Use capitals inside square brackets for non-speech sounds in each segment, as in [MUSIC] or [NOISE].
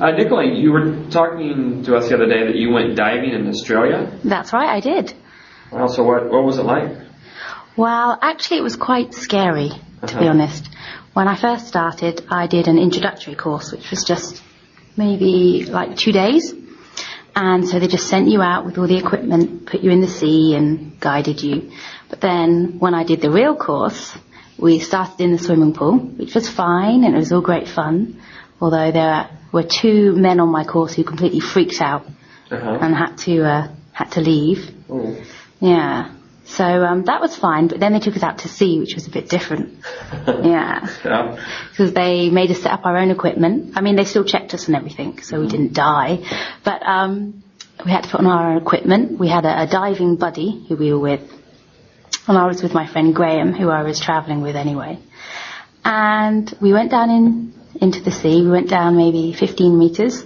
Uh, you were talking to us the other day that you went diving in Australia. That's right, I did. Well, so what, what was it like? Well, actually, it was quite scary, to be Uh-huh. honest. When I first started, I did an introductory course, which was just maybe like two days. And so they just sent you out with all the equipment, put you in the sea and guided you. But then when I did the real course, we started in the swimming pool, which was fine and it was all great fun. Although there were two men on my course who completely freaked out Uh-huh. and had to, uh, had to leave. Oh. Yeah. So um, that was fine, but then they took us out to sea, which was a bit different. [LAUGHS] Yeah. Yeah. Because they made us set up our own equipment. I mean, they still checked us and everything, so we didn't die. But um, we had to put on our own equipment. We had a, a diving buddy who we were with. And I was with my friend Graham, who I was travelling with anyway. And we went down in into the sea. We went down maybe 15 metres.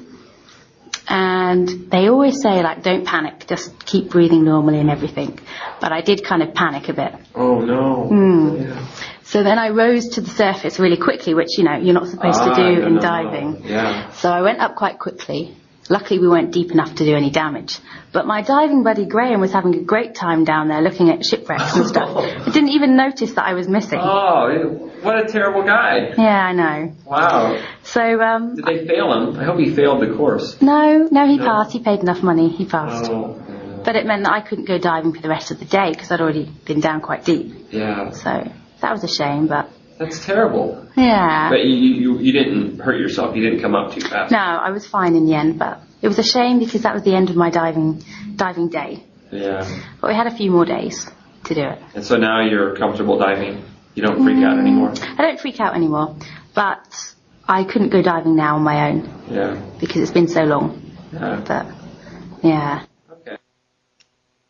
And they always say, like, don't panic, just keep breathing normally and everything. But I did kind of panic a bit. Oh no. Hmm. Yeah. So then I rose to the surface really quickly, which, you know, you're not supposed Ah, to do no, in no, no. diving. Yeah. So I went up quite quickly. Luckily we weren't deep enough to do any damage. But my diving buddy Graham was having a great time down there looking at shipwrecks and stuff. [LAUGHS] I didn't even notice that I was missing. Oh, what a terrible guy. Yeah, I know. Wow. So, um, Did they fail him? I hope he failed the course. no, no, he No. passed. He paid enough money. He passed. Oh. But it meant that I couldn't go diving for the rest of the day because I'd already been down quite deep. Yeah. So that was a shame, but That's terrible. yeah. But you, you, you didn't hurt yourself. You didn't come up too fast. No, I was fine in the end, but it was a shame because that was the end of my diving diving day. Yeah. But we had a few more days to do it. And so now you're comfortable diving. You don't freak out mm. anymore. I don't freak out anymore, but I couldn't go diving now on my own Yeah. because it's been so long. Yeah. But yeah,